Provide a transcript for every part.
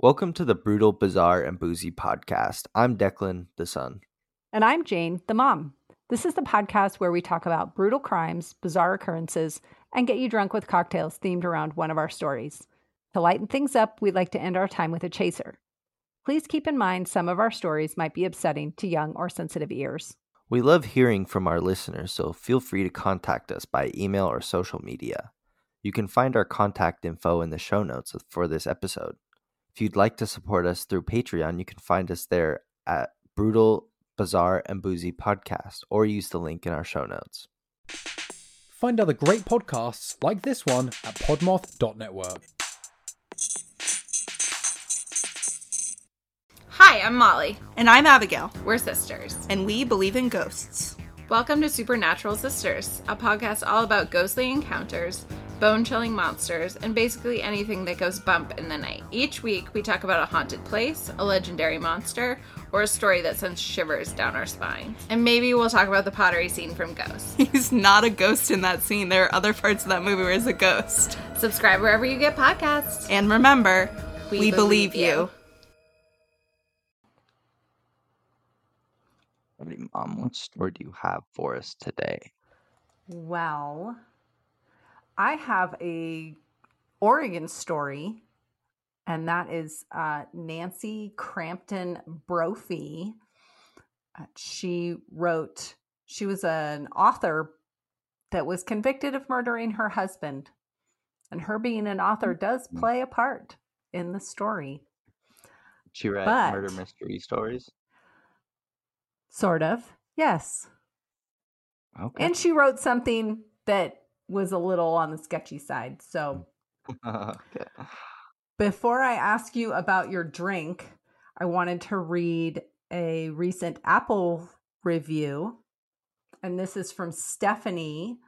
Welcome to the Brutal, Bizarre, and Boozy podcast. I'm Declan, the son. And I'm Jane, the mom. This is the podcast where we talk about brutal crimes, bizarre occurrences, and get you drunk with cocktails themed around one of our stories. To lighten things up, we'd like to end our time with a chaser. Please keep in mind some of our stories might be upsetting to young or sensitive ears. We love hearing from our listeners, so feel free to contact us by email or social media. You can find our contact info in the show notes for this episode. If you'd like to support us through Patreon, you can find us there at Brutal, Bizarre, and Boozy Podcast, or use the link in our show notes. Find other great podcasts like this one at podmoth.network. Hi, I'm Molly. And I'm Abigail, We're sisters. and we believe in ghosts. Welcome to Supernatural Sisters, a podcast all about ghostly encounters, bone chilling monsters, and basically anything that goes bump in the night. Each week, we talk about a haunted place, a legendary monster, or a story that sends shivers down our spine. And maybe we'll talk about the pottery scene from Ghost. He's not a ghost in that scene. There are other parts of that movie where he's a ghost. Subscribe wherever you get podcasts. And remember, We we, believe believe, you. you. Mom, um, what story do you have for us today? Well, I have a Oregon story, and that is uh, Nancy Crampton Brophy. Uh, she wrote, she was an author that was convicted of murdering her husband. And her being an author does Mhm. play a part in the story, She read But- murder mystery stories. sort of. Yes. Okay. And she wrote something that was a little on the sketchy side. So okay. before I ask you about your drink, I wanted to read a recent Apple review. And this is from Stephanie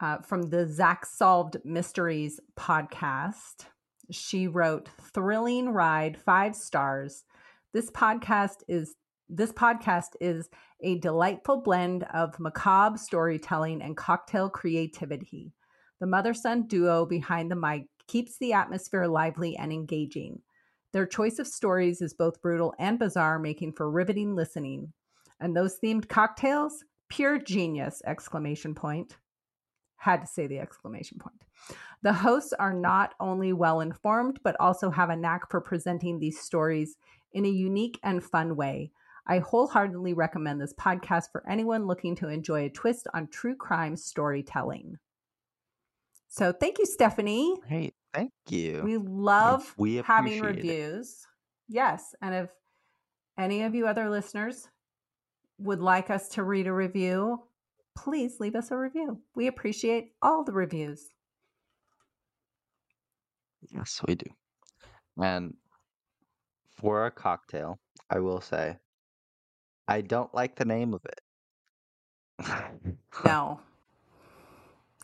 uh, from the Zach Solved Mysteries podcast. She wrote, Thrilling ride, five stars. This podcast is this podcast is a delightful blend of macabre storytelling and cocktail creativity. The mother son duo behind the mic keeps the atmosphere lively and engaging. Their choice of stories is both brutal and bizarre, making for riveting listening. And those themed cocktails, pure genius! Exclamation point. Had to say the exclamation point. The hosts are not only well informed, but also have a knack for presenting these stories in a unique and fun way. I wholeheartedly recommend this podcast for anyone looking to enjoy a twist on true crime storytelling. So thank you, Stephanie. Hey, Thank you. We love we having appreciate it. reviews. Yes. And if any of you other listeners would like us to read a review, please leave us a review. We appreciate all the reviews. Yes, we do. And for our cocktail, I will say, I don't like the name of it. No.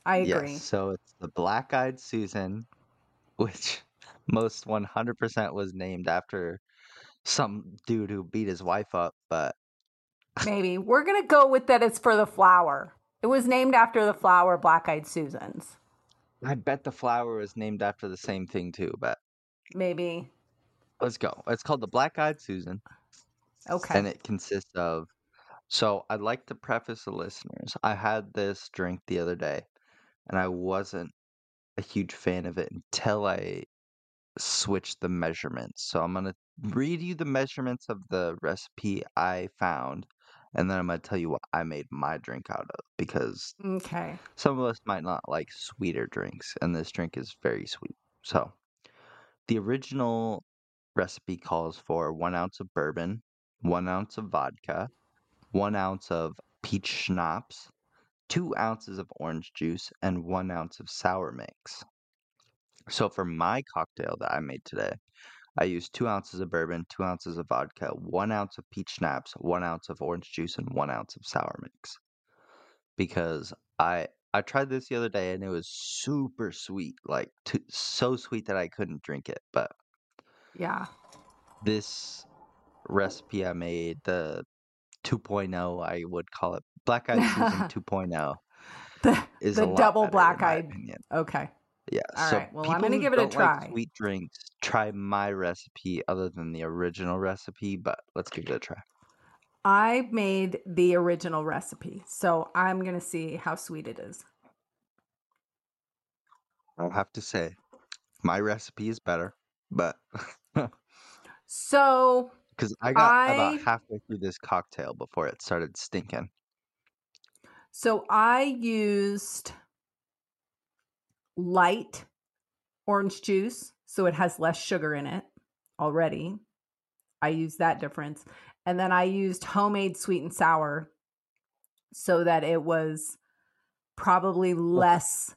I agree. Yes, so it's the Black Eyed Susan, which most 100% was named after some dude who beat his wife up, but Maybe. We're going to go with that it's for the flower. It was named after the flower Black Eyed Susans. I bet the flower was named after the same thing too, but Maybe. let's go. It's called the Black Eyed Susan. Okay. and it consists of so i'd like to preface the listeners i had this drink the other day and i wasn't a huge fan of it until i switched the measurements so i'm going to read you the measurements of the recipe i found and then i'm going to tell you what i made my drink out of because okay. some of us might not like sweeter drinks, and this drink is very sweet. So, the original recipe calls for one ounce of bourbon, one ounce of vodka, one ounce of peach schnapps, two ounces of orange juice, and one ounce of sour mix. So, for my cocktail that I made today, I used two ounces of bourbon, two ounces of vodka, one ounce of peach schnapps, one ounce of orange juice, and one ounce of sour mix because I I tried this the other day and it was super sweet, like too, so sweet that I couldn't drink it. But Yeah. this recipe I made, the 2.0, I would call it Black Eyed Susan 2.0, The, is the a double black eyed. Okay. Yeah. All so right, well, I'm gonna give it a don't like try. sweet drinks, try my recipe other than the original recipe, but let's give it a try. I made the original recipe, so I'm going to see how sweet it is. I'll have to say, my recipe is better, but So, because I got about halfway through this cocktail before it started stinking. so I used light orange juice, so it has less sugar in it already. I used that difference. And then I used homemade sweet and sour so that it was probably less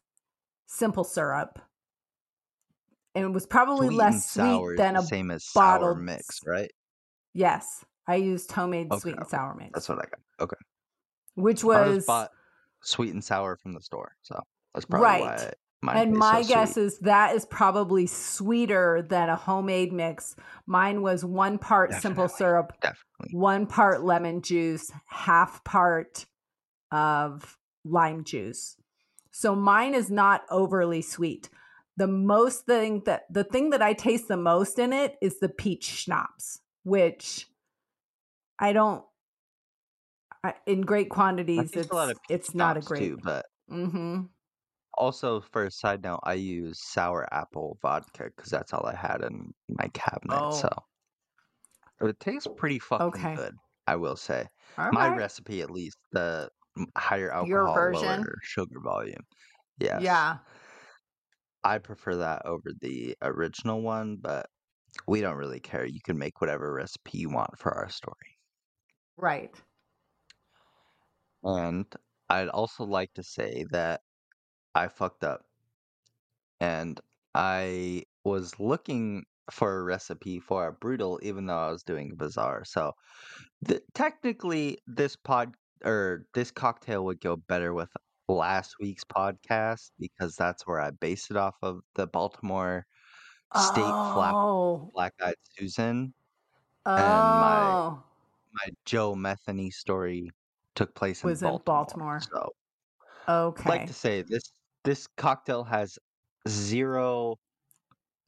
simple syrup. And it was probably Sweet less sweet than a same as bottled mix, right? Yes, I used homemade Okay, sweet and okay. sour mix, That's what I got. Okay. which was bought sweet and sour from the store, so that's probably right. why mine And my so guess sweet. is that is probably sweeter than a homemade mix. Mine was one part simple syrup, definitely. one part lemon juice, half part of lime juice. So mine is not overly sweet. The most thing that the thing that I taste the most in it is the peach schnapps, which I don't I, in great quantities. taste a lot It's of it's not a great. too, but Mm-hmm. also for a side note, I use sour apple vodka because that's all I had in my cabinet. So Oh, it tastes pretty fucking okay. good, I will say. All My right. recipe, at least, the higher Your alcohol, version. lower sugar volume. Yeah, Yeah. I prefer that over the original one, but we don't really care. You can make whatever recipe you want for our story. Right. And I'd also like to say that I fucked up and I was looking for a recipe for a brutal, even though I was doing a bizarre. So th- technically, this pod or this cocktail would go better with last week's podcast because that's where I based it off of the Baltimore State Flap Oh. Black Eyed Susan and my Oh. my Joe Metheny story took place in Was in Baltimore. Baltimore. So I'd like to say this this cocktail has zero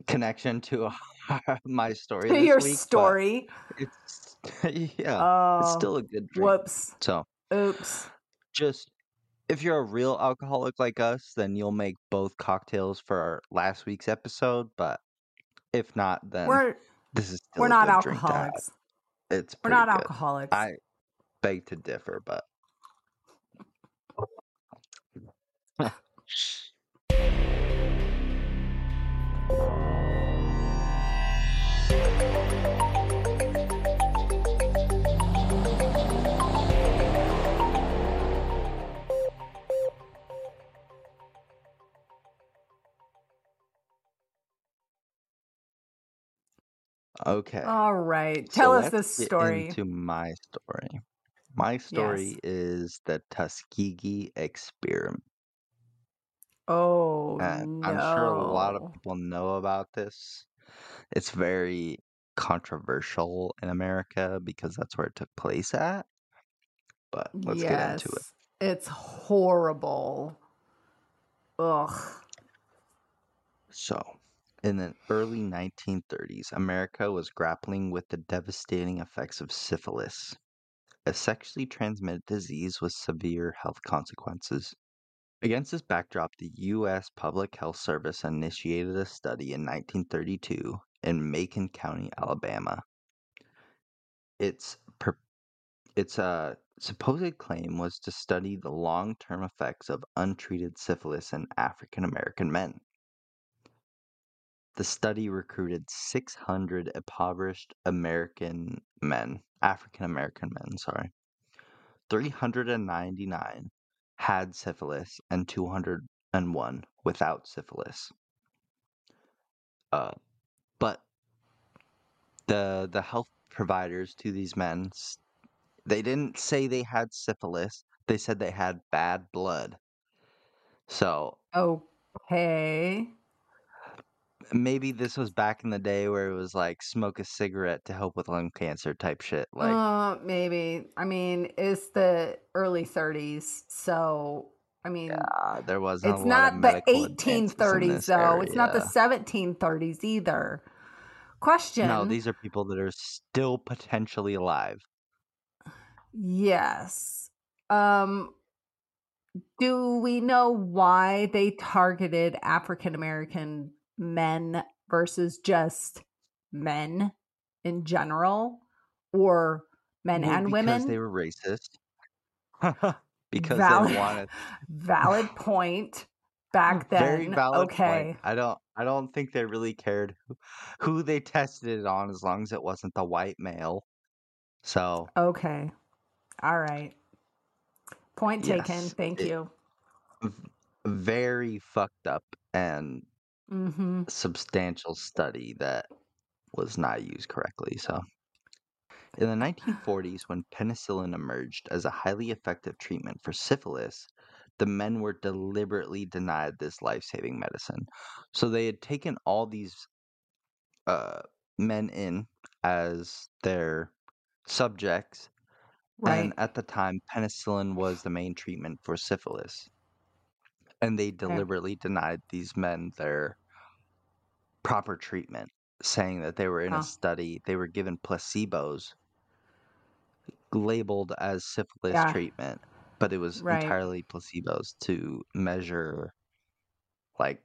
connection to my story To your week, story. it's yeah, it's Oh. still a good drink. Whoops. So Oops. just if you're a real alcoholic like us, then you'll make both cocktails for our last week's episode. But if not, then We're this is we're not good drink to have. alcoholics. It's We're not good. alcoholics. I beg to differ, but okay. All right. So Tell us let's this get story. into my story. My story Yes. is the Tuskegee experiment. Oh And I'm sure a lot of people know about this. It's very controversial in America because that's where it took place at. But let's get into it. It's horrible. Ugh. So, in the early 1930s, America was grappling with the devastating effects of syphilis, a sexually transmitted disease with severe health consequences. Against this backdrop, the U.S. Public Health Service initiated a study in 1932 in Macon County, Alabama. Its per- its uh, supposed claim was to study the long-term effects of untreated syphilis in African American men. The study recruited 600 impoverished American men, African American men, sorry. 399 had syphilis and 201 without syphilis. Uh, but the the health providers to these men, they didn't say they had syphilis. They said they had bad blood. So Okay. Maybe this was back in the day where it was like smoke a cigarette to help with lung cancer type shit. Like Uh, maybe. I mean, it's the early 30s, so I mean, Uh, there wasn't. it's a lot of not the medical advances in 1830s this though. It's not the 1730s either. Question. No, these are people that are still potentially alive. Yes. Um do we know why they targeted African American men versus just men in general or men and because women? they were racist. because valid they wanted valid point back then. very valid okay. point. I don't. I don't think they really cared who, who they tested it on, as long as it wasn't the white male. So Okay. All right. Point taken. yes, Thank it, you. very fucked up and Mhm. substantial study that was not used correctly. So, in the 1940s, when penicillin emerged as a highly effective treatment for syphilis, the men were deliberately denied this life saving medicine. So, they had taken all these uh, men in as their subjects, and at the time, penicillin was the main treatment for syphilis. And they Okay. deliberately denied these men their proper treatment, saying that they were in a study, they were given placebos labeled as syphilis Yeah. treatment, but it was Right. entirely placebos to measure like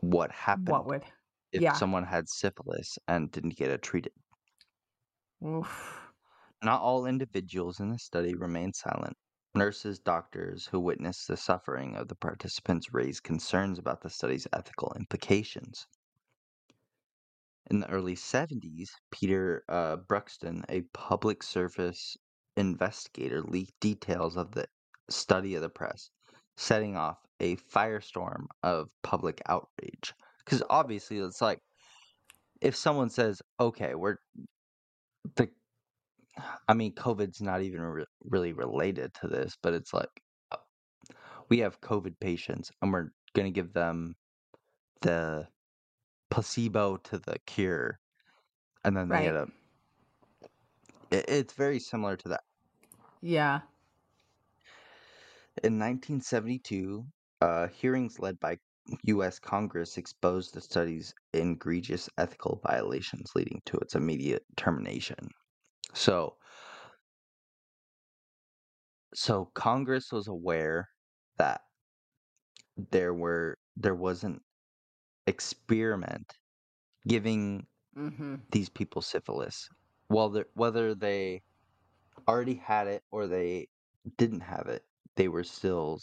what happened. What would? if Yeah. someone had syphilis and didn't get it treated. Oof. Not all individuals in the study remained silent. Nurses, doctors who witnessed the suffering of the participants raised concerns about the study's ethical implications. In the early 70s, Peter uh, Buxtun, a public service investigator, leaked details of the study of the press, setting off a firestorm of public outrage. Because obviously, it's like if someone says, "Okay, we're the," I mean, COVID's not even re- really related to this, but it's like uh, we have COVID patients, and we're gonna give them the placebo to the cure, and then they get a. it- It's very similar to that. Yeah. In 1972, uh, hearings led by U.S. Congress exposed the study's egregious ethical violations, leading to its immediate termination. So, so Congress was aware that there were there was an experiment giving Mhm. these people syphilis, whether whether they already had it or they didn't have it, they were still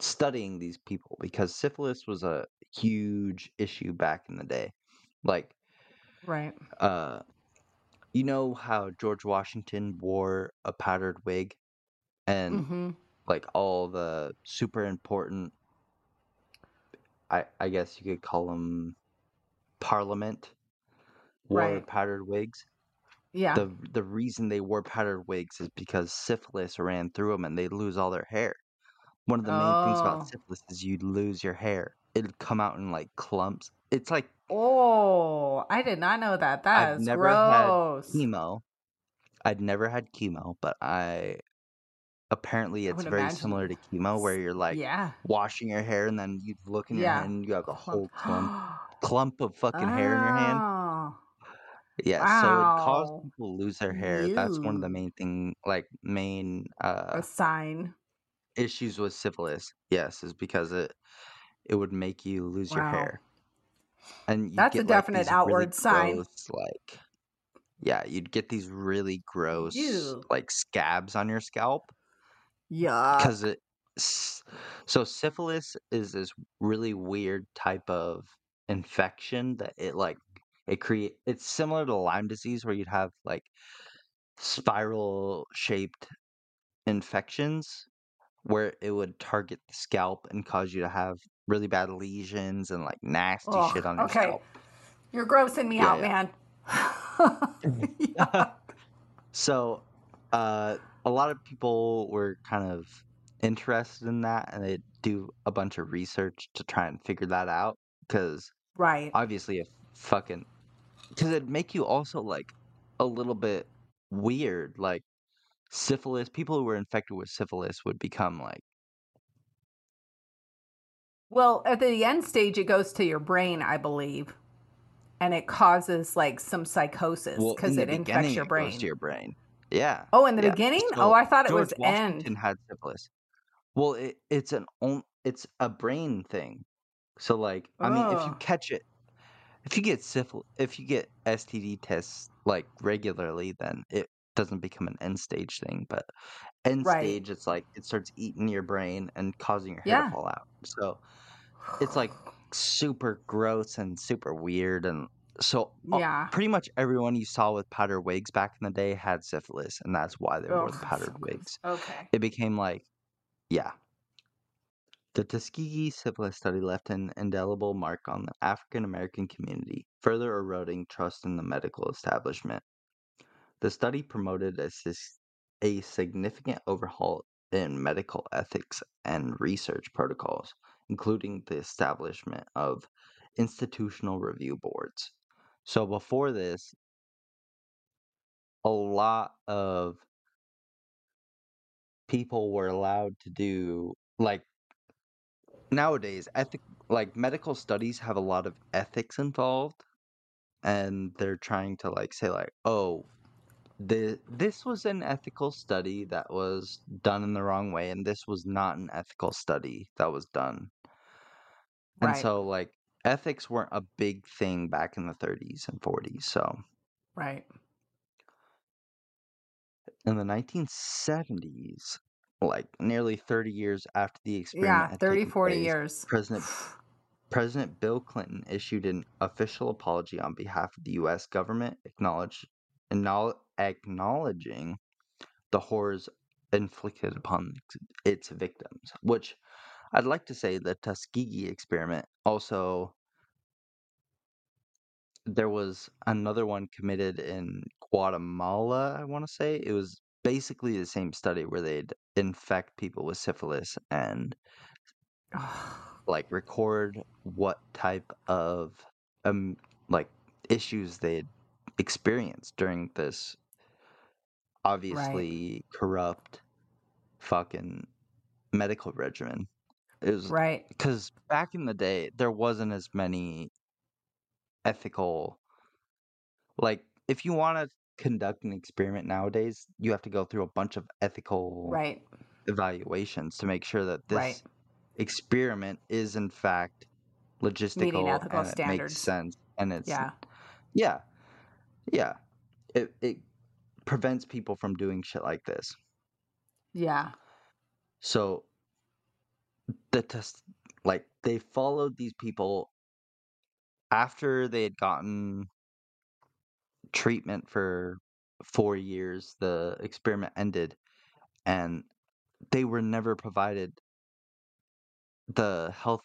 studying these people because syphilis was a huge issue back in the day. Like, Right. uh, you know how George Washington wore a powdered wig and Mhm. like all the super important I I guess you could call them parliament wore Right. powdered wigs. Yeah. The the reason they wore powdered wigs is because syphilis ran through them and they'd lose all their hair. One of the main things about Oh. syphilis is you'd lose your hair. It'd come out in like clumps. It's like Oh, I did not know that. That I've is never had gross. chemo. I'd never had chemo, but I apparently it's very imagine. similar to chemo where you're like Yeah. washing your hair and then you look in your Yeah. hand and you have a whole clump clump of fucking hair in your hand. Oh. Yeah, so it caused people to lose their hair. That's one of the main thing like main uh A sign. issues with syphilis. Yes, is because it it would make you lose your hair. And That's a get like definite these really outward sign. gross like yeah, you'd get these really gross Ew. like scabs on your scalp Yeah, because it so syphilis is this really weird type of infection that it like it create it's similar to Lyme disease where you'd have like spiral shaped infections where it would target the scalp and cause you to have really bad lesions and like nasty shit on your Okay. scalp. You're grossing me Yeah, out, yeah. man. Yuck. So, uh, a lot of people were kind of interested in that, and they do a bunch of research to try and figure that out. Because Right. obviously, if fucking, because it'd make you also like a little bit weird. Like syphilis, people who were infected with syphilis would become like Well, at the end stage, it goes to your brain, I believe, and it causes like some psychosis Well, because the it infects your it goes brain. to your brain. Yeah. Oh, in the Yeah. beginning? So oh, I thought it George was Washington end. had syphilis. Well, it, it's an it's a brain thing. So like, I mean, if you Oh, catch it, if you get syphilis, if you get STD tests like regularly, then it doesn't become an end stage thing. But end right. stage, it's like it starts eating your brain and causing your hair to fall out. So it's like super gross and super weird and so uh, Yeah. pretty much everyone you saw with powdered wigs back in the day had syphilis and that's why they wore the powdered wigs. okay. it became like yeah. The tuskegee syphilis study left an indelible mark on the african american community further eroding trust in the medical establishment. The study promoted a, a significant overhaul in medical ethics and research protocols, including the establishment of institutional review boards. So before this, a lot of people were allowed to do like nowadays ethic like medical studies have a lot of ethics involved and they're trying to like say like oh the this was an ethical study that was done in the wrong way and this was not an ethical study that was done and Right. so like ethics weren't a big thing back in the 30s and 40s so Right. in the 1970s like nearly 30 years after the experiment Yeah. 30, 40 place years. president president bill clinton issued an official apology on behalf of the us government acknowledge, acknowledging the horrors inflicted upon its victims, which I'd like to say the Tuskegee experiment also there was another one committed in Guatemala, I want to say. It was basically the same study where they'd infect people with syphilis and like record what type of um like issues they'd experienced during this Right. obviously corrupt fucking medical regimen. Was Right. because back in the day there wasn't as many ethical like if you want to conduct an experiment nowadays you have to go through a bunch of ethical Right. evaluations to make sure that Right. this experiment is in fact logistical and it makes sense and it's Yeah. yeah yeah it it prevents people from doing shit like this Yeah. so the test like they followed these people after they had gotten treatment for four years the experiment ended and they were never provided the health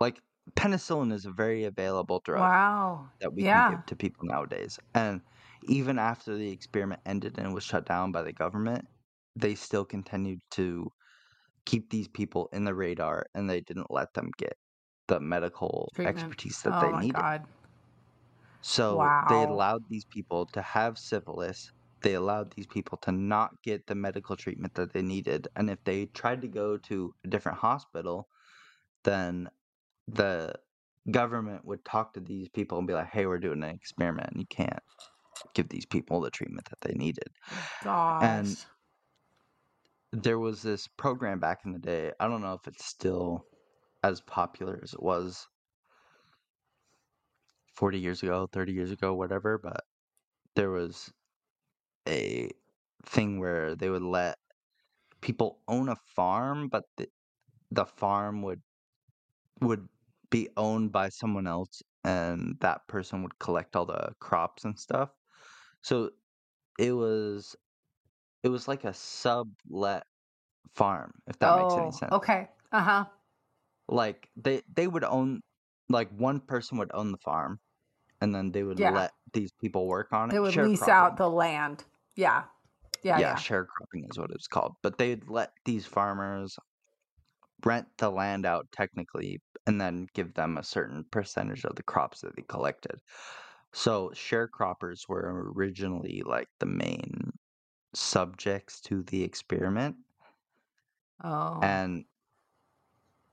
like penicillin is a very available drug Wow. that we can give to people nowadays and even after the experiment ended and was shut down by the government they still continued to keep these people in the radar and they didn't let them get the medical Treatment. expertise that Oh they my needed God. so they allowed these people to have syphilis. They allowed these people to not get the medical treatment that they needed. And if they tried to go to a different hospital, then the government would talk to these people and be like, hey, we're doing an experiment and you can't give these people the treatment that they needed. And Gosh. There was this program back in the day. I don't know if it's still as popular as it was 40 years ago, 30 years ago, whatever, but there was a thing where they would let people own a farm, but the, the farm would would be owned by someone else and that person would collect all the crops and stuff. So it was it was like a sublet farm, if that makes any Oh, sense. okay. Uh huh. Like they they would own like one person would own the farm and then they would Yeah. let these people work on it. They would lease out the land. Yeah. Yeah. Yeah, Yeah. sharecropping is what it's called. But they'd let these farmers rent the land out technically and then give them a certain percentage of the crops that they collected. So sharecroppers were originally like the main subjects to the experiment Oh. and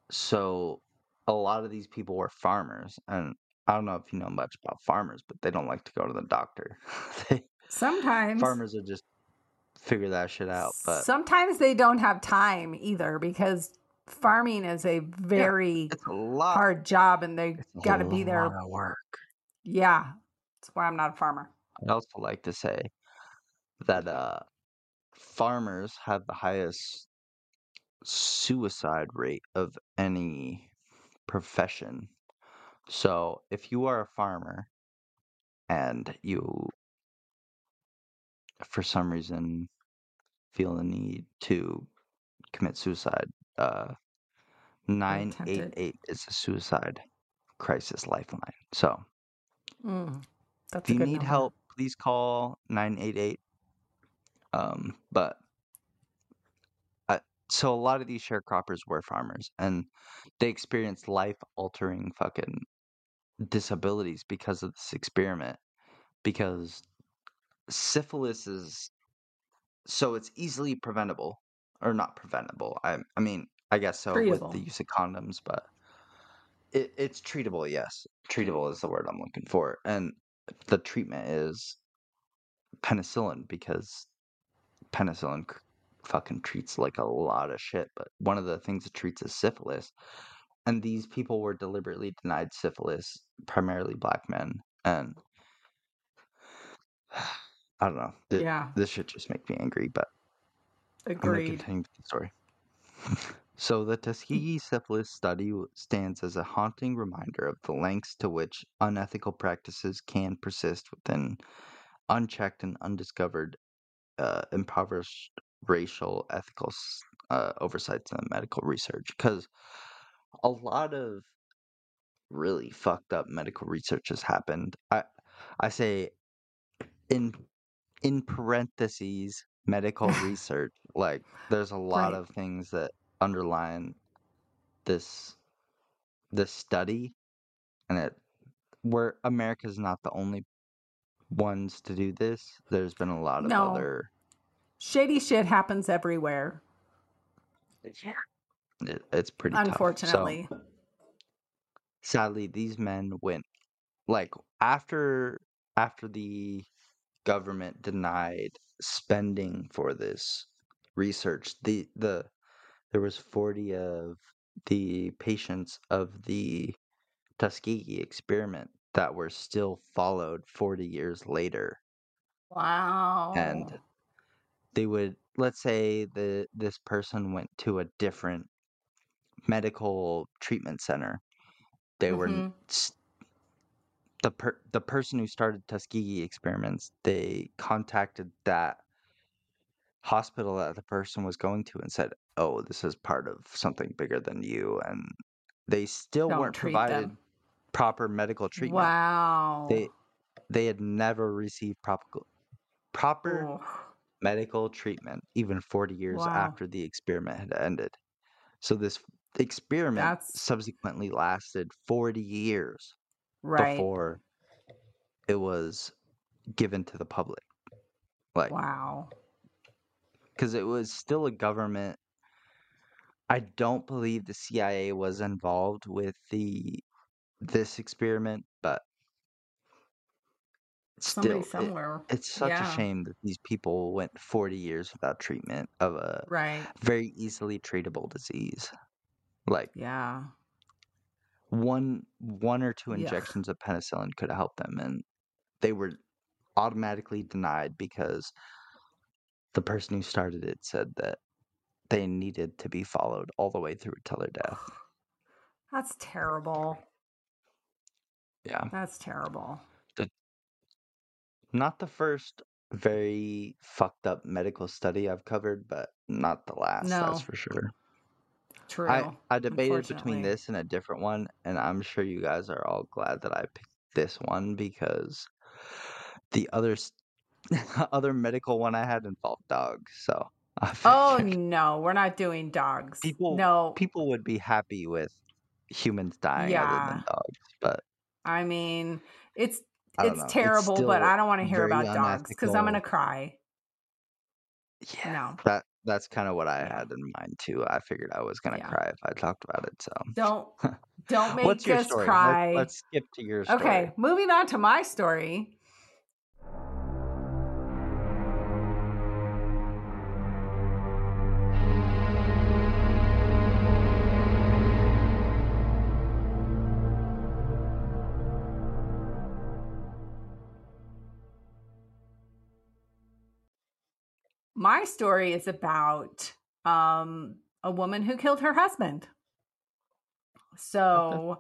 so a lot of these people were farmers, and I don't know if you know much about farmers, but they don't like to go to the doctor. they, Sometimes farmers are just figure that shit out. But sometimes they don't have time either because farming is a very it's a hard job and they got to be lot there. of work. Yeah. That's why I'm not a farmer. I'd also like to say that uh, farmers have the highest suicide rate of any profession. So if you are a farmer and you, for some reason, feel the need to commit suicide, uh, 988 is a suicide crisis lifeline. So Mm, that's if you need number. help, please call 988. Um, but I, so a lot of these sharecroppers were farmers and they experienced life altering fucking disabilities because of this experiment. Because syphilis is so it's easily preventable or not preventable. I I mean, I guess so with the use of condoms, but it, it's treatable, yes. Treatable is the word I'm looking for. And the treatment is penicillin because penicillin fucking treats like a lot of shit. But one of the things it treats is syphilis. And these people were deliberately denied syphilis, primarily black men. And I don't know. Yeah. This should just make me angry, but Agreed. I'm continue the story. so, the Tuskegee syphilis study stands as a haunting reminder of the lengths to which unethical practices can persist within unchecked and undiscovered, uh, impoverished racial ethical uh, oversights in medical research. Because a lot of really fucked up medical research has happened. I, I say in in parentheses medical research like there's a lot Right. of things that underline this this study and it where america's not the only ones to do this there's been a lot of No. other Shady shit happens everywhere, it, it's pretty tough. So, unfortunately. sadly these men went like after after the government denied spending for this research the the there was 40 of the patients of the Tuskegee experiment that were still followed 40 years later Wow. And they would let's say the this person went to a different medical treatment center they were Mhm. s- the per, the person who started Tuskegee experiments they contacted that hospital that the person was going to and said oh this is part of something bigger than you and they still Don't weren't provided them. Proper medical treatment Wow. they they had never received proper proper medical treatment even 40 years Wow. after the experiment had ended. So this experiment That's- subsequently lasted 40 years Right. before it was given to the public. Like Wow. cuz it was still a government I don't believe the CIA was involved with the this experiment, but Somebody still it- it's such Yeah. a shame that these people went 40 years without treatment of a Right. very easily treatable disease. Like Yeah. one one or two injections of penicillin could have helped them and they were automatically denied because the person who started it said that they needed to be followed all the way through till their death. That's terrible. Yeah. That's terrible. Not the first very fucked up medical study I've covered, but not the last, No. that's for sure. True. I, I debated between this and a different one, and I'm sure you guys are all glad that I picked this one because the other other medical one I had involved dogs. So Oh no, we're not doing dogs. People- no, people would be happy with humans dying other than dogs, but I mean it's it's know. It's terrible, but I don't want to hear about dogs because I'm gonna cry. yeah, No. that that's kind of what I had in mind too. I figured I was gonna Yeah. cry if I talked about it. So, Don't don't make what's us cry. Let's, let's skip to your story. Okay, moving on to my story. My story is about um, a woman who killed her husband. So,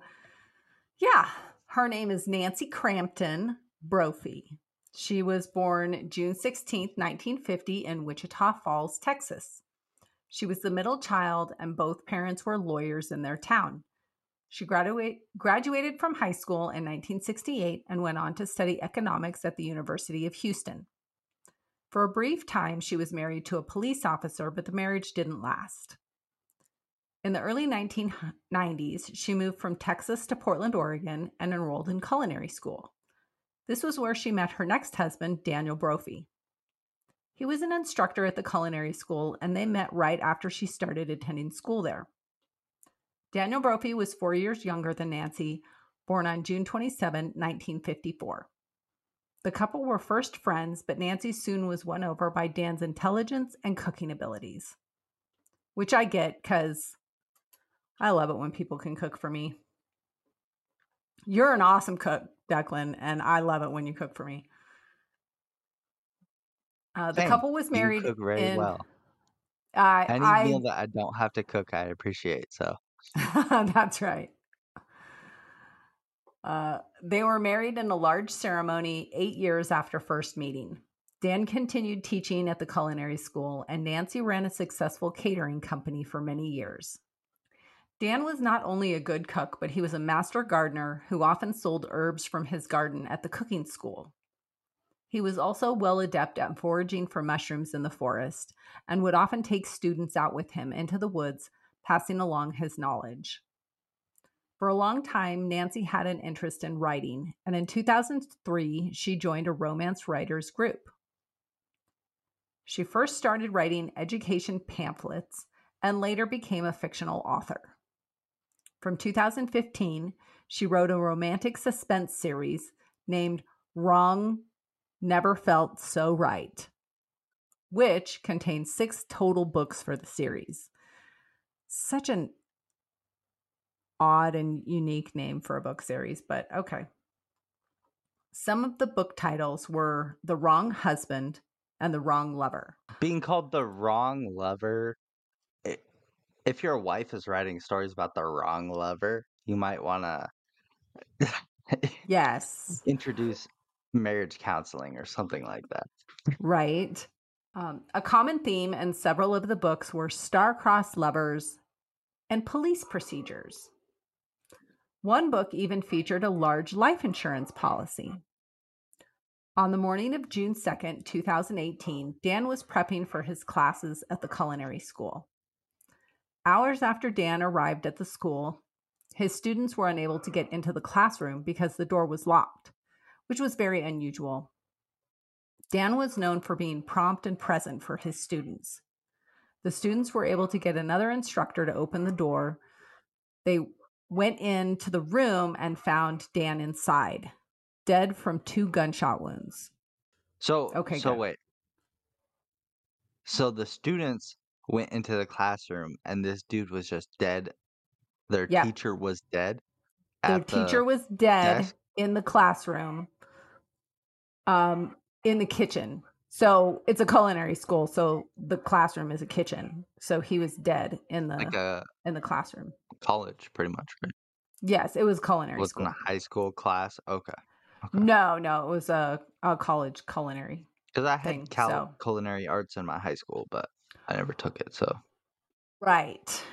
yeah, her name is Nancy Crampton Brophy. She was born June 16, 1950, in Wichita Falls, Texas. She was the middle child, and both parents were lawyers in their town. She graduate, graduated from high school in 1968 and went on to study economics at the University of Houston. For a brief time, she was married to a police officer, but the marriage didn't last. In the early 1990s, she moved from Texas to Portland, Oregon, and enrolled in culinary school. This was where she met her next husband, Daniel Brophy. He was an instructor at the culinary school, and they met right after she started attending school there. Daniel Brophy was four years younger than Nancy, born on June 27, 1954. The couple were first friends, but Nancy soon was won over by Dan's intelligence and cooking abilities, which I get because I love it when people can cook for me. You're an awesome cook, Declan, and I love it when you cook for me. Uh, the Same. couple was married. You cook very in, well. I, Any I meal that I don't have to cook, I appreciate. So, That's right. Uh, they were married in a large ceremony eight years after first meeting. Dan continued teaching at the culinary school, and Nancy ran a successful catering company for many years. Dan was not only a good cook, but he was a master gardener who often sold herbs from his garden at the cooking school. He was also well adept at foraging for mushrooms in the forest and would often take students out with him into the woods passing along his knowledge. For a long time, Nancy had an interest in writing, and in 2003, she joined a romance writers group. She first started writing education pamphlets and later became a fictional author. From 2015, she wrote a romantic suspense series named Wrong Never Felt So Right, which contains six total books for the series such an odd and unique name for a book series, but okay. Some of the book titles were The Wrong Husband and The Wrong Lover. being called the wrong lover, i- if your wife is writing stories about the wrong lover, you might want to Yes, introduce marriage counseling or something like that. right. Um, a common theme in several of the books were star-crossed lovers and police procedures. One book even featured a large life insurance policy. On the morning of June 2nd, 2018, Dan was prepping for his classes at the culinary school. Hours after Dan arrived at the school, his students were unable to get into the classroom because the door was locked, which was very unusual. Dan was known for being prompt and present for his students. The students were able to get another instructor to open the door. They went into the room and found Dan inside, dead from two gunshot wounds. So, Okay, so good. wait. So the students went into the classroom and this dude was just dead. Their Yeah. teacher was dead. Their at the teacher was dead desk? in the classroom, um, in the kitchen. So it's a culinary school, so the classroom is a kitchen. So he was dead in the like a in the classroom. college, pretty much, right? Yes, it was culinary It Was in a high school class. Okay. Okay. No, no, it was a, a college culinary. Because I had thing, cal- so- culinary arts in my high school, but I never took it. So Right.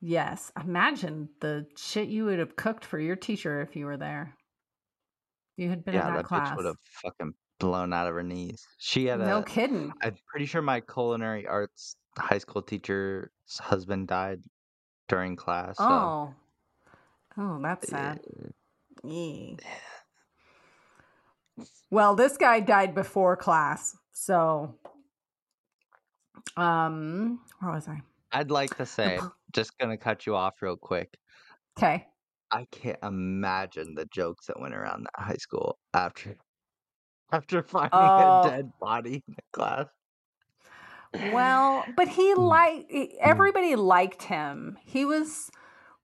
Yes. Imagine the shit you would have cooked for your teacher if you were there. You had been yeah, in that, that class. bitch would have fucking blown out of her knees. She had a no kidding. I'm pretty sure my culinary arts high school teacher's husband died during class. So. Oh. Oh, that's sad. uh, Yeah. Well, this guy died before class, so Um, where was I? I'd like to say, just gonna cut you off real quick. Okay. I can't imagine the jokes that went around that high school after after finding Oh. a dead body in the class. Well, but he Mm. liked everybody liked him. He was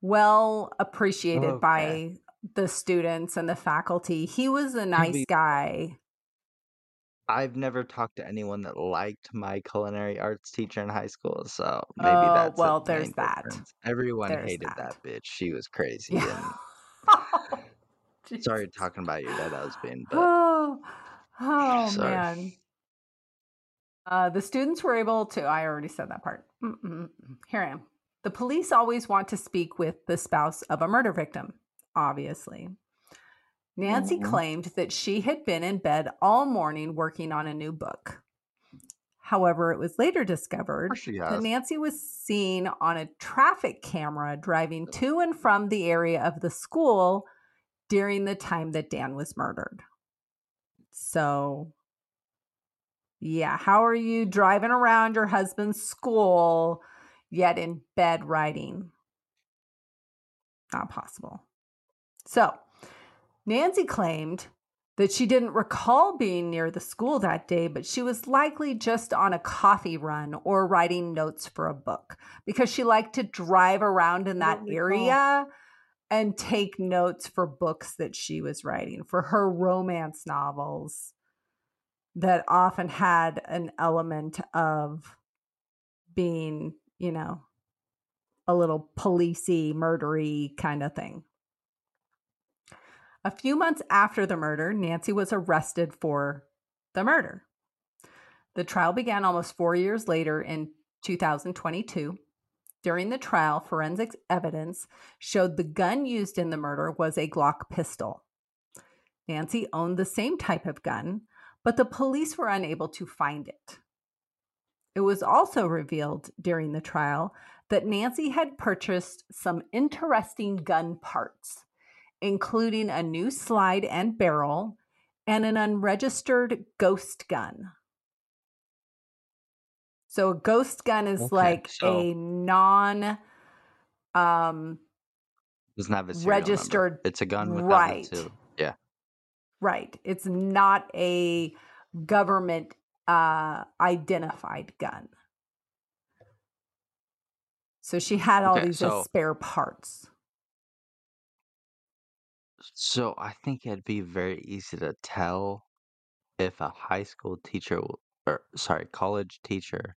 well appreciated by the students and the faculty. He was a nice guy. I've never talked to anyone that liked my culinary arts teacher in high school, so maybe Oh, that's well, there's that. difference. Everyone There's hated that. that. bitch. She was crazy. Yeah. And sorry talking about your dead husband, but Oh, oh man. Uh, the students were able to. I already said that part. Mm-mm-mm. Here I am. The police always want to speak with the spouse of a murder victim, obviously. Nancy Mhm. claimed that she had been in bed all morning working on a new book. However, it was later discovered that. Nancy was seen on a traffic camera driving to and from the area of the school during the time that Dan was murdered. So, yeah, how are you driving around your husband's school yet in bed writing? Not possible. So, Nancy claimed that she didn't recall being near the school that day, but she was likely just on a coffee run or writing notes for a book because she liked to drive around in that recall. And take notes for books that she was writing, for her romance novels that often had an element of being, you know, a little policey, murdery kind of thing. A few months after the murder, Nancy was arrested for the murder. The trial began almost four years later in 2022. During the trial, forensic evidence showed the gun used in the murder was a Glock pistol. Nancy owned the same type of gun, but the police were unable to find it. It was also revealed during the trial that Nancy had purchased some interesting gun parts, including a new slide and barrel and an unregistered ghost gun. So a ghost gun is Okay, like so- a non um Doesn't have a serial number. registered- It's a gun without right. Yeah. right. It's not a government uh identified gun. So she had all Okay, these so- spare parts. So I think it'd be very easy to tell if a high school teacher, or sorry, college teacher,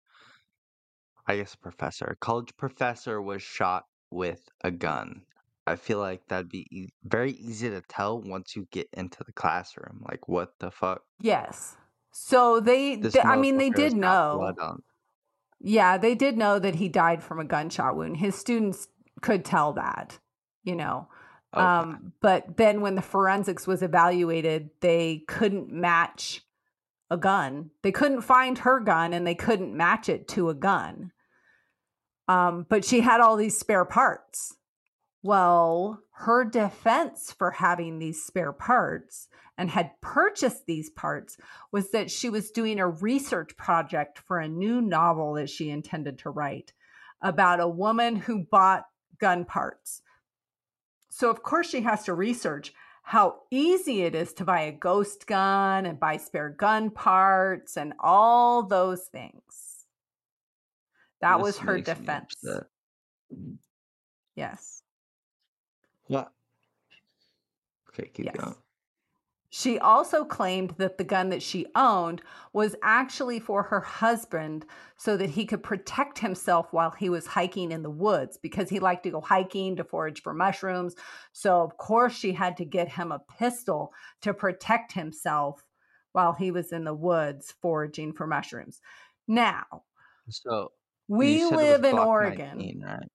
I guess professor, a college professor was shot with a gun. I feel like that'd be e- very easy to tell once you get into the classroom. Like, what the fuck? Yes. So they, they- I mean they did know. Yeah, they did know that he died from a gunshot wound. His students could tell that, you know. Okay. Um, but then when the forensics was evaluated, they couldn't match a gun. They couldn't find her gun and they couldn't match it to a gun. Um, but she had all these spare parts. Well, her defense for having these spare parts and had purchased these parts was that she was doing a research project for a new novel that she intended to write about a woman who bought gun parts. So, of course, she has to research how easy it is to buy a ghost gun and buy spare gun parts and all those things. That was her defense. Mm-hmm. Yes. What? Okay, keep Yes. going. She also claimed that the gun that she owned was actually for her husband so that he could protect himself while he was hiking in the woods because he liked to go hiking to forage for mushrooms. So, of course, she had to get him a pistol to protect himself while he was in the woods foraging for mushrooms. Now, So we you said it was live in Glock Oregon. 19, right?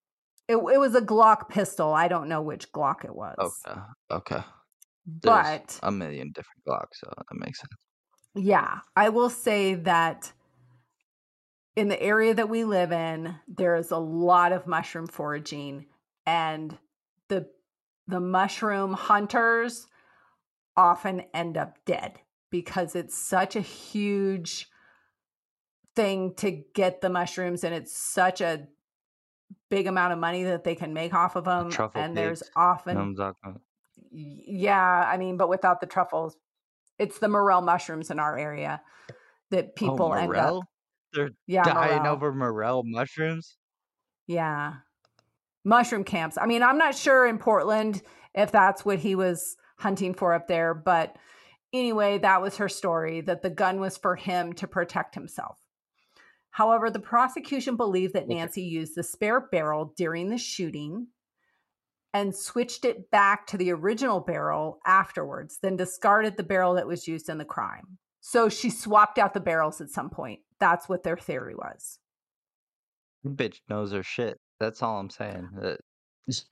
It, it was a Glock pistol. I don't know which Glock it was. Okay. Okay. There's But a million different Glocks, so that makes sense. Yeah, I will say that in the area that we live in, there is a lot of mushroom foraging and the the mushroom hunters often end up dead because it's such a huge thing to get the mushrooms and it's such a big amount of money that they can make off of them and there's often You know what I'm talking about? Y- Yeah, I mean, but without the truffles, it's the morel mushrooms in our area that oh, people oh, end up. They're Yeah, dying morel. over morel mushrooms. Yeah, mushroom camps. I mean, I'm not sure in Portland if that's what he was hunting for up there, but anyway, that was her story that the gun was for him to protect himself. However, the prosecution believed that. Nancy used the spare barrel during the shooting and switched it back to the original barrel afterwards, then discarded the barrel that was used in the crime. So she swapped out the barrels at some point. That's what their theory was. Bitch knows her shit. That's all I'm saying. Uh,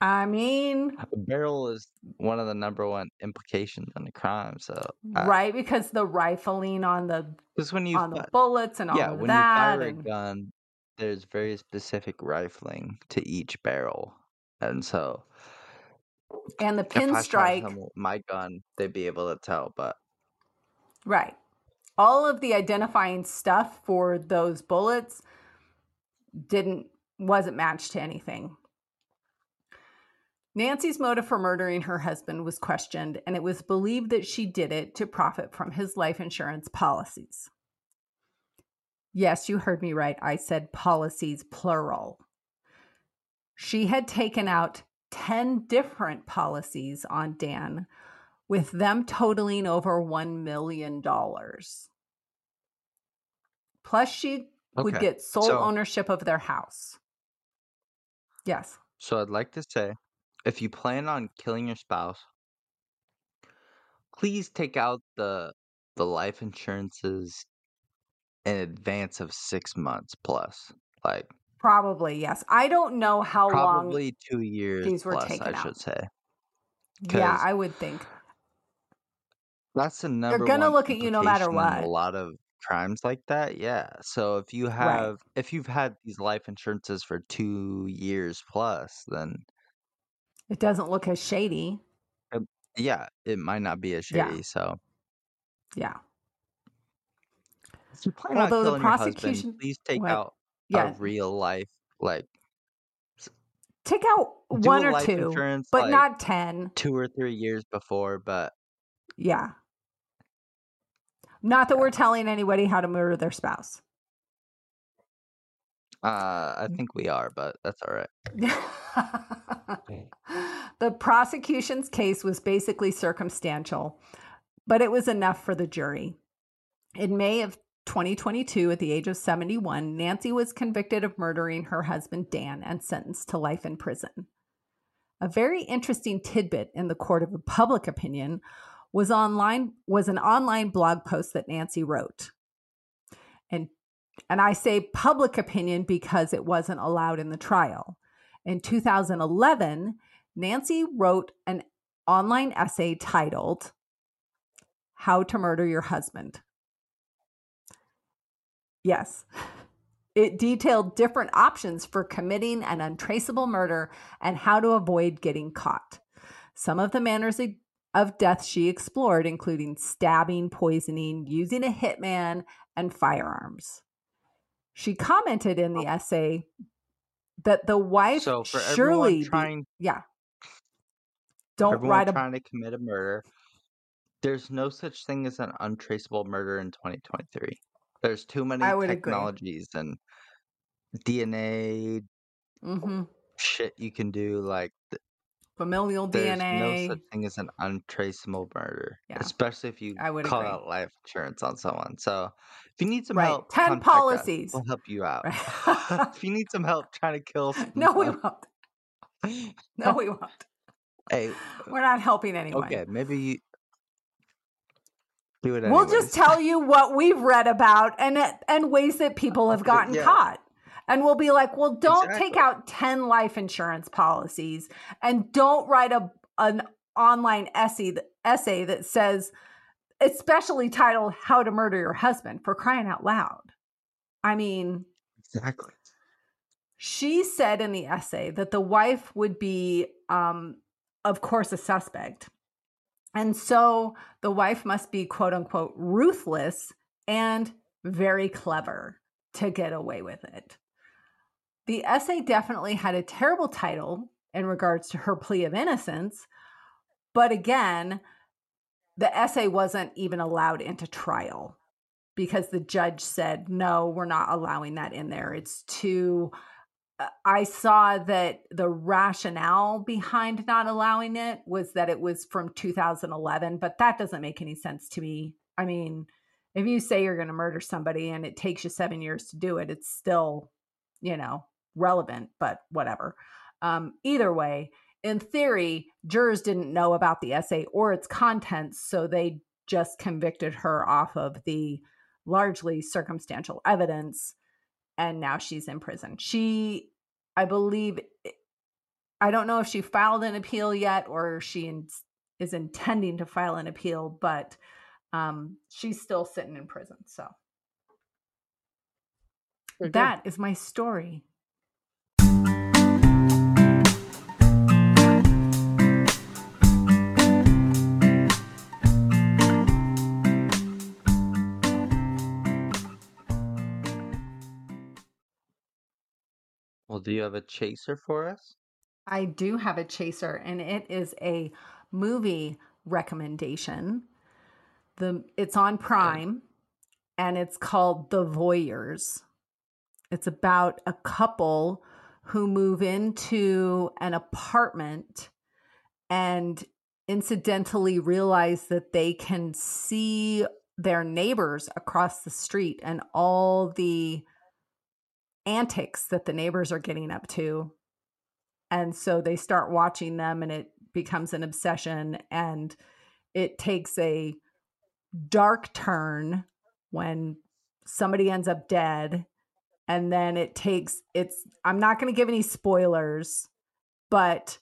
I mean, a barrel is one of the number one implications on the crime. So, uh, right? Because the rifling on the because when you on the bullets and all yeah, of when that, you fire a gun, there's very specific rifling to each barrel, and so and the if I shot pinstripe, someone with my gun, they'd be able to tell. But right? All of the identifying stuff for those bullets didn't wasn't matched to anything. Nancy's motive for murdering her husband was questioned, and it was believed that she did it to profit from his life insurance policies. Yes, you heard me right. I said policies, plural. She had taken out 10 different policies on Dan, with them totaling over $1 million. Plus, she would get sole so- ownership of their house. Yes. so I'd like to say, if you plan on killing your spouse, please take out the the life insurances in advance of six months plus, like Probably, yes. I don't know how long. probably two years these were plus. taken I out. should say. Yeah, I would think. That's the number They're gonna look at you no matter what. A lot of crimes like that, yeah. So if you have, if you've had these life insurances for two years plus, then It doesn't look as shady. Uh, yeah, it might not be as Yeah. shady. So Yeah. if you plan Although the prosecution- husband, please take what? out Yeah. a real life, like Take out one or two, but like, not 10. two or three years before. But Yeah. Not that we're telling anybody how to murder their spouse. Uh, I think we are, but that's all right. the prosecution's case was basically circumstantial, but it was enough for the jury. In May of 2022, at the age of 71, Nancy was convicted of murdering her husband Dan and sentenced to life in prison. A very interesting tidbit in the court of public opinion was online was an online blog post that Nancy wrote. And and I say public opinion because it wasn't allowed in the trial. In 2011, Nancy wrote an online essay titled How to Murder Your Husband. Yes. It detailed different options for committing an untraceable murder and how to avoid getting caught. Some of the manners of- death she explored, including stabbing, poisoning, using a hitman, and firearms. She commented in the essay that the wife so for surely everyone be- yeah. Don't write a trying to commit a murder, there's no such thing as an untraceable murder in 2023. There's too many would agree. technologies and DNA Mhm. shit you can do. Like familial there's DNA. no such thing as an untraceable murder, Yeah. especially if you I would call agree. out life insurance on someone. So if you need some Right. help, 10 contact us. policies. We'll help you out. Right. if you need some help trying to kill, no, we won't. No, we won't. hey, We're not helping anyone. okay, maybe you do it. We'll just tell you what we've read about and and ways that people have gotten Yeah. caught. And we'll be like, well, don't take out 10 life insurance policies and don't write a an online essay that, essay that says especially titled how to murder your husband for crying out loud. I mean, exactly. she said in the essay that the wife would be um of course a suspect and so the wife must be quote unquote ruthless and very clever to get away with it. The essay definitely had a terrible title in regards to her plea of innocence, but again, the essay wasn't even allowed into trial because the judge said, no, we're not allowing that in there. It's too. Uh, I saw that the rationale behind not allowing it was that it was from 2011, but that doesn't make any sense to me. I mean, if you say you're going to murder somebody and it takes you seven years to do it, it's still, you know, relevant, but whatever. Um, either way, in theory, jurors didn't know about the essay or its contents, so they just convicted her off of the largely circumstantial evidence. And now she's in prison. She, I believe, I don't know if she filed an appeal yet or she in, is intending to file an appeal, but um, she's still sitting in prison. So that is my story. Well, do you have a chaser for us? I do have a chaser, and it is a movie recommendation. The it's on Prime, and it's called The Voyeurs. It's about a couple who move into an apartment and incidentally realize that they can see their neighbors across the street and all the antics that the neighbors are getting up to. And so they start watching them and it becomes an obsession and it takes a dark turn when somebody ends up dead and then it takes it's I'm not going to give any spoilers but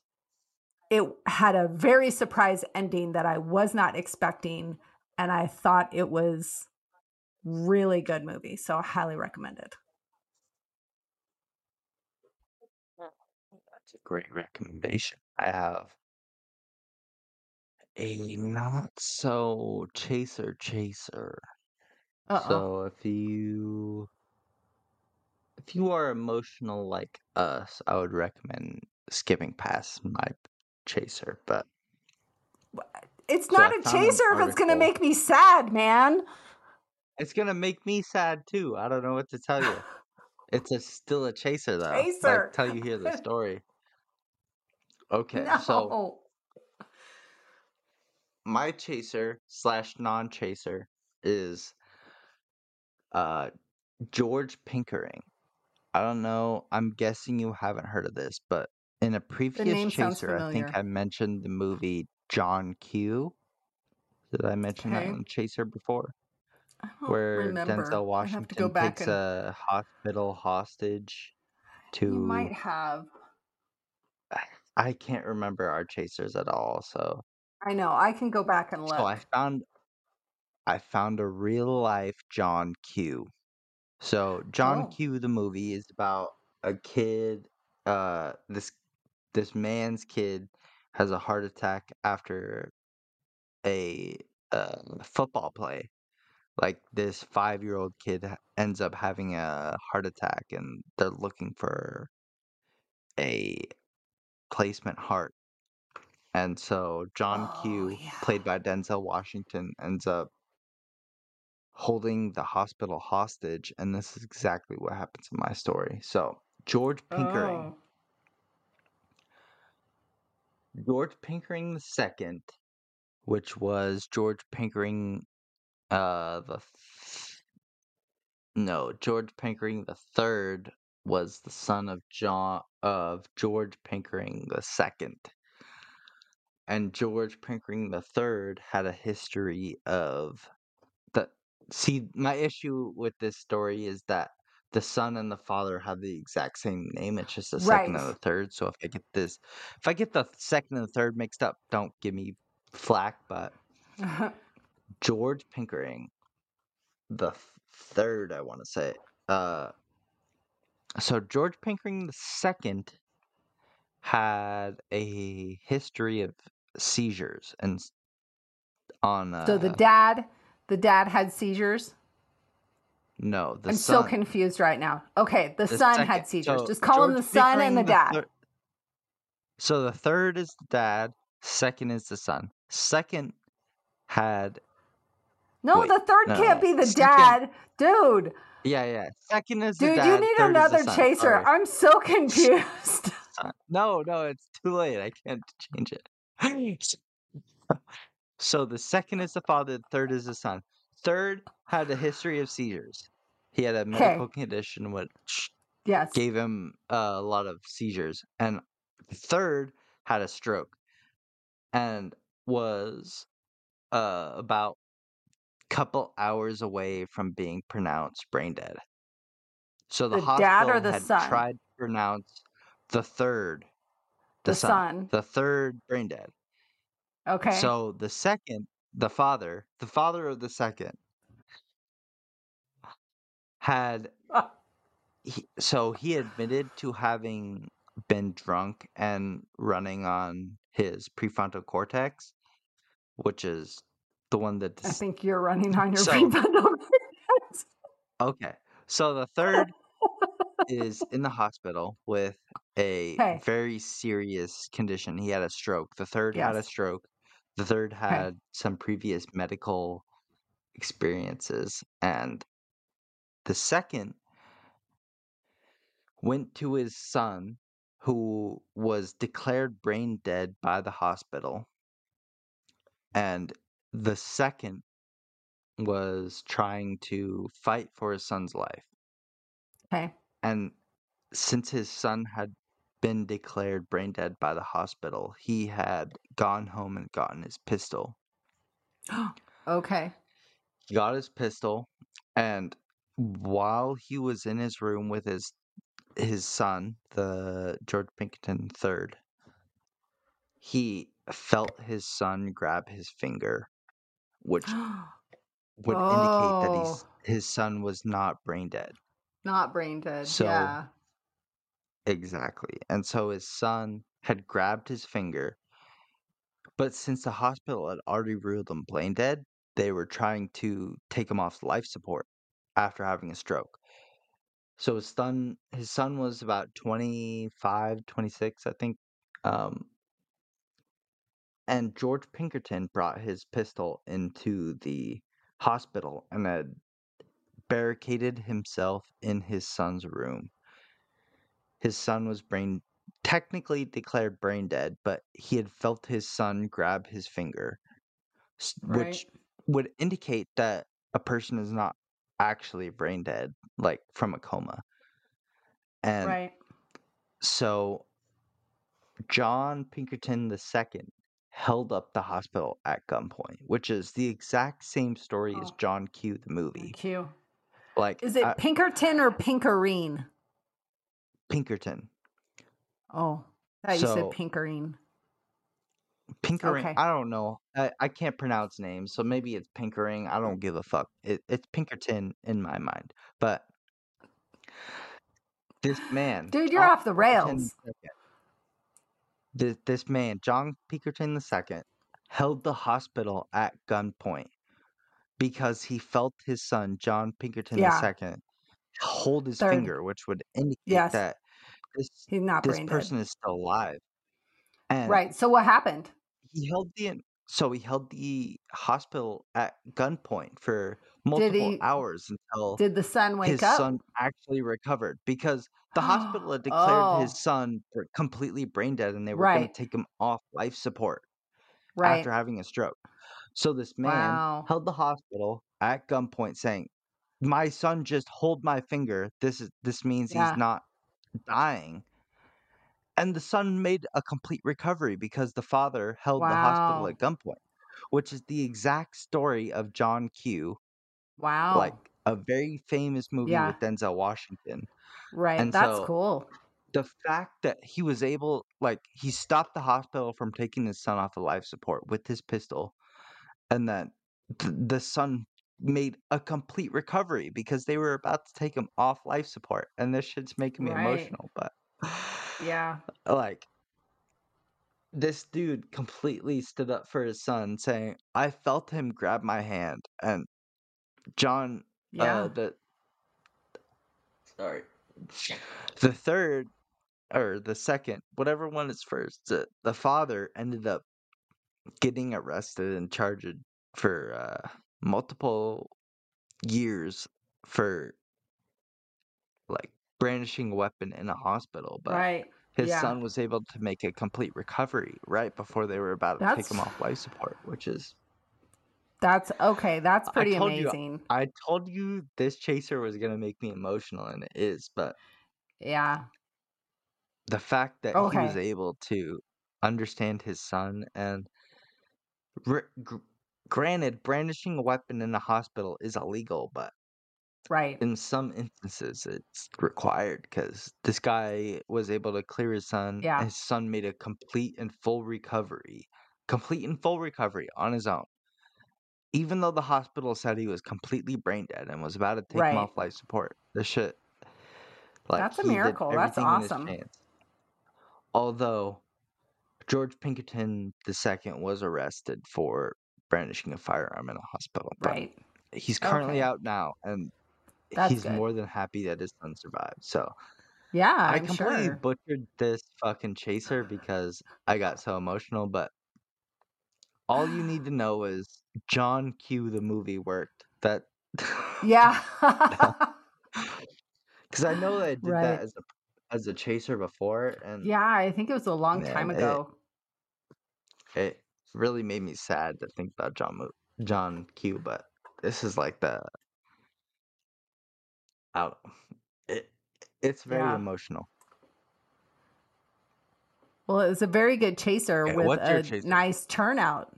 it had a very surprise ending that I was not expecting and I thought it was really good movie so I highly recommend it. A great recommendation. I have a not so chaser chaser. Uh-oh. So if you if you are emotional like us, I would recommend skipping past my chaser. But It's not I a chaser if it's going to make me sad, man. it's gonna make me sad too. I don't know what to tell you. It's a still a chaser though. Chaser. Like till you hear the story. Okay, no. so my chaser slash non-chaser is uh George Pinkering. I don't know. I'm guessing you haven't heard of this, but in a previous chaser, I think. I mentioned the movie John Q. Did I mention that Okay. on Chaser before? Where remember. Denzel Washington to go back takes and a hospital hostage to you might have. I can't remember our chasers at all, so I know. I can go back and look. so I found I found a real life John Q. So John Oh. Q the movie is about a kid uh this this man's kid has a heart attack after a uh, football play. Like this 5-year-old kid ends up having a heart attack and they're looking for a placement heart. And so John Oh, Q, yeah. played by Denzel Washington, ends up holding the hospital hostage, and this is exactly what happens in my story. So George Pinkering, Oh. George Pinkering the second, which was George Pinkering, uh, the th- no George Pinkering the third was the son of John of George Pinkering the second. and George Pickering the third had a history of the see my issue with this story is that the son and the father have the exact same name it's just the second and Right. the third so if i get this if i get the second and the third mixed up don't give me flack but george pickering the third i want to say uh so george pickering the second had a history of seizures and on uh so the dad, the dad had seizures. no. The I'm son. so confused right now. Okay, the, the son second- had seizures. so Just call him the son and the Pickering, dad. thir- so the third is the dad. Second is the son. Second had no, wait, the third no, can't no. be the Second- dad. Dude, yeah yeah. Second is the dude, dad. you need third is the another son. chaser. I'm so confused. No, no, it's too late. I can't change it. so the second is the father, the third is the son. Third had a history of seizures. He had a medical condition which yes. gave him uh, a lot of seizures. And third had a stroke and was uh, about couple hours away from being pronounced brain dead. So the, The dad or hospital the had son? tried to pronounce the third, the, The son, son. the third brain dead. Okay. So the second, the father, the father of the second, had he, so he admitted to having been drunk and running on his prefrontal cortex, which is the one that I think you're running on your So- cortex. Okay. So the third is in the hospital with a Okay. very serious condition. He had a stroke. The third had a stroke. The third had some previous medical experiences. And the second went to his son, who was declared brain dead by the hospital. And the second was trying to fight for his son's life. Okay. And since his son had been declared brain dead by the hospital, he had gone home and gotten his pistol. Okay. He got his pistol, and while he was in his room with his his son, the George Pinkerton third, he felt his son grab his finger, which would indicate that he's, Oh. his son was not brain dead. Not brain dead. So- yeah. Exactly. And so his son had grabbed his finger, but since the hospital had already ruled him brain dead, they were trying to take him off life support after having a stroke. So his son his son was about 25, 26, I think. Um and George Pinkerton brought his pistol into the hospital and had barricaded himself in his son's room his son was brain technically declared brain dead, but he had felt his son grab his finger, s- which would indicate that a person is not actually brain dead, like from a coma. And right. so John Pinkerton II held up the hospital at gunpoint, which is the exact same story as Oh. John Q, the movie. Q. Like Is it uh, Pinkerton or Pinkerine? Pinkerton. Oh, I thought you said Pinkerine. Pinkering. Okay. I don't know. I, I can't pronounce names, so maybe it's Pinkering. I don't give a fuck. It, it's Pinkerton in my mind. But this man, Dude, you're off the rails. II, This this man, John Pinkerton II, held the hospital at gunpoint because he felt his son, John Pinkerton Yeah. II, hold his Third. finger, which would indicate Yes. that this this person is still alive. And Right. So what happened? he held the so he held the hospital at gunpoint for multiple he- hours until Did the son wake his up? son actually recovered because the hospital had declared Oh. his son completely brain dead and they were going to take him off life support right. after having a stroke. So this man Wow. held the hospital at gunpoint saying, "My son just hold my finger. This is this means Yeah. he's not dying." And the son made a complete recovery because the father held the hospital at gunpoint, which is the exact story of John Q, wow. like a very famous movie Yeah. with Denzel Washington. right. and That's so- cool. The fact that he was able, like, he stopped the hospital from taking his son off of life support with his pistol, and that th- the son made a complete recovery because they were about to take him off life support, and this shit's making me Right. emotional. But Yeah. like this dude completely stood up for his son saying i felt him grab my hand and john Yeah. uh, the Sorry. The third or the second, whatever one is first, the, the father ended up getting arrested and charged for uh, multiple years for like brandishing a weapon in a hospital, but right. his yeah. son was able to make a complete recovery right before they were about to take him off life support, which is That's okay. That's I pretty you- amazing. I told you this chaser was gonna make me emotional, and it is, but Yeah. the fact that he was able to understand his son and gr- granted brandishing a weapon in a hospital is illegal but Right. in some instances it's required because this guy was able to clear his son Yeah. his son made a complete and full recovery complete and full recovery on his own even though the hospital said he was completely brain dead and was about to take Right. him off life support the shit like That's a miracle. That's everything in his awesome. although george pinkerton ii was arrested for brandishing a firearm in a hospital Right. he's currently Okay. out now and That's he's good. more than happy that his son survived so Yeah, i I'm completely sure. butchered this fucking chaser because i got so emotional but all you need to know is john q the movie worked that Yeah. because i know that i did Right. that as a as a chaser before and yeah, I think it was a long Man, time ago. it really made me sad to think about john Mo- john q but this is like the out it it's very Yeah. emotional Well, it was a very good chaser Okay, with a chaser? nice turnout.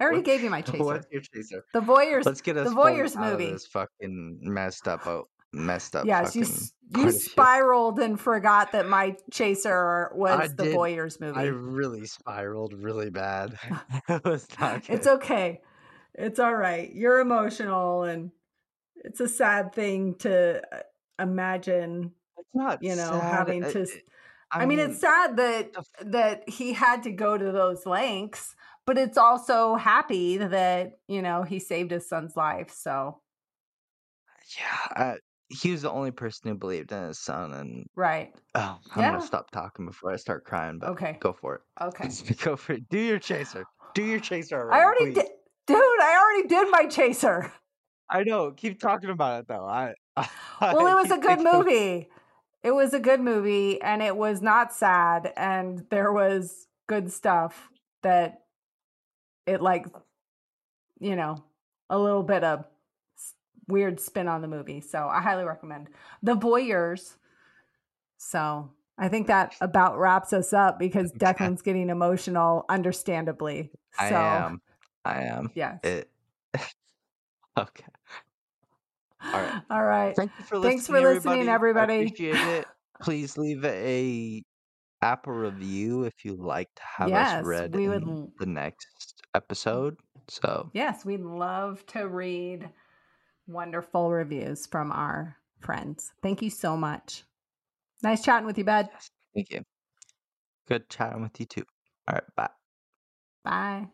I already What- gave you my chaser. What's your chaser? The Voyeurs. Let's get us the Voyeurs movie. this fucking messed up, oh, messed up. yes, you fucking s- point you spiraled and forgot that my chaser was I the did. Voyeurs movie. I really spiraled really bad. it was not. It's okay. It's all right. You're emotional and it's a sad thing to uh, imagine, It's not. you know, sad. having to s- I, I, mean, it's sad that that he had to go to those lengths, but it's also happy that, you know, he saved his son's life. So, yeah. I, he was the only person who believed in his son, and right. oh, I'm Yeah. gonna stop talking before I start crying. But Okay. go for it. Okay. go for it. Do your chaser. Do your chaser. I already please. did Dude, I already did my chaser. I know. Keep talking about it though. I. Well, it was a good movie. It was a good movie and it was not sad and there was good stuff that it like you know, a little bit of weird spin on the movie. So, I highly recommend. The Voyeurs. So, I think that about wraps us up because. Deklan's getting emotional understandably. So, I am. I am. yes. It. okay. All right. All right. Thank you for listening. Thanks for listening, everybody. I appreciate it. Please leave a Apple review if you'd like to have Yes, us read we would the next episode. So Yes, we'd love to read wonderful reviews from our friends. Thank you so much. Nice chatting with you, bud. yes, thank you. Good chatting with you too. All right, bye. Bye.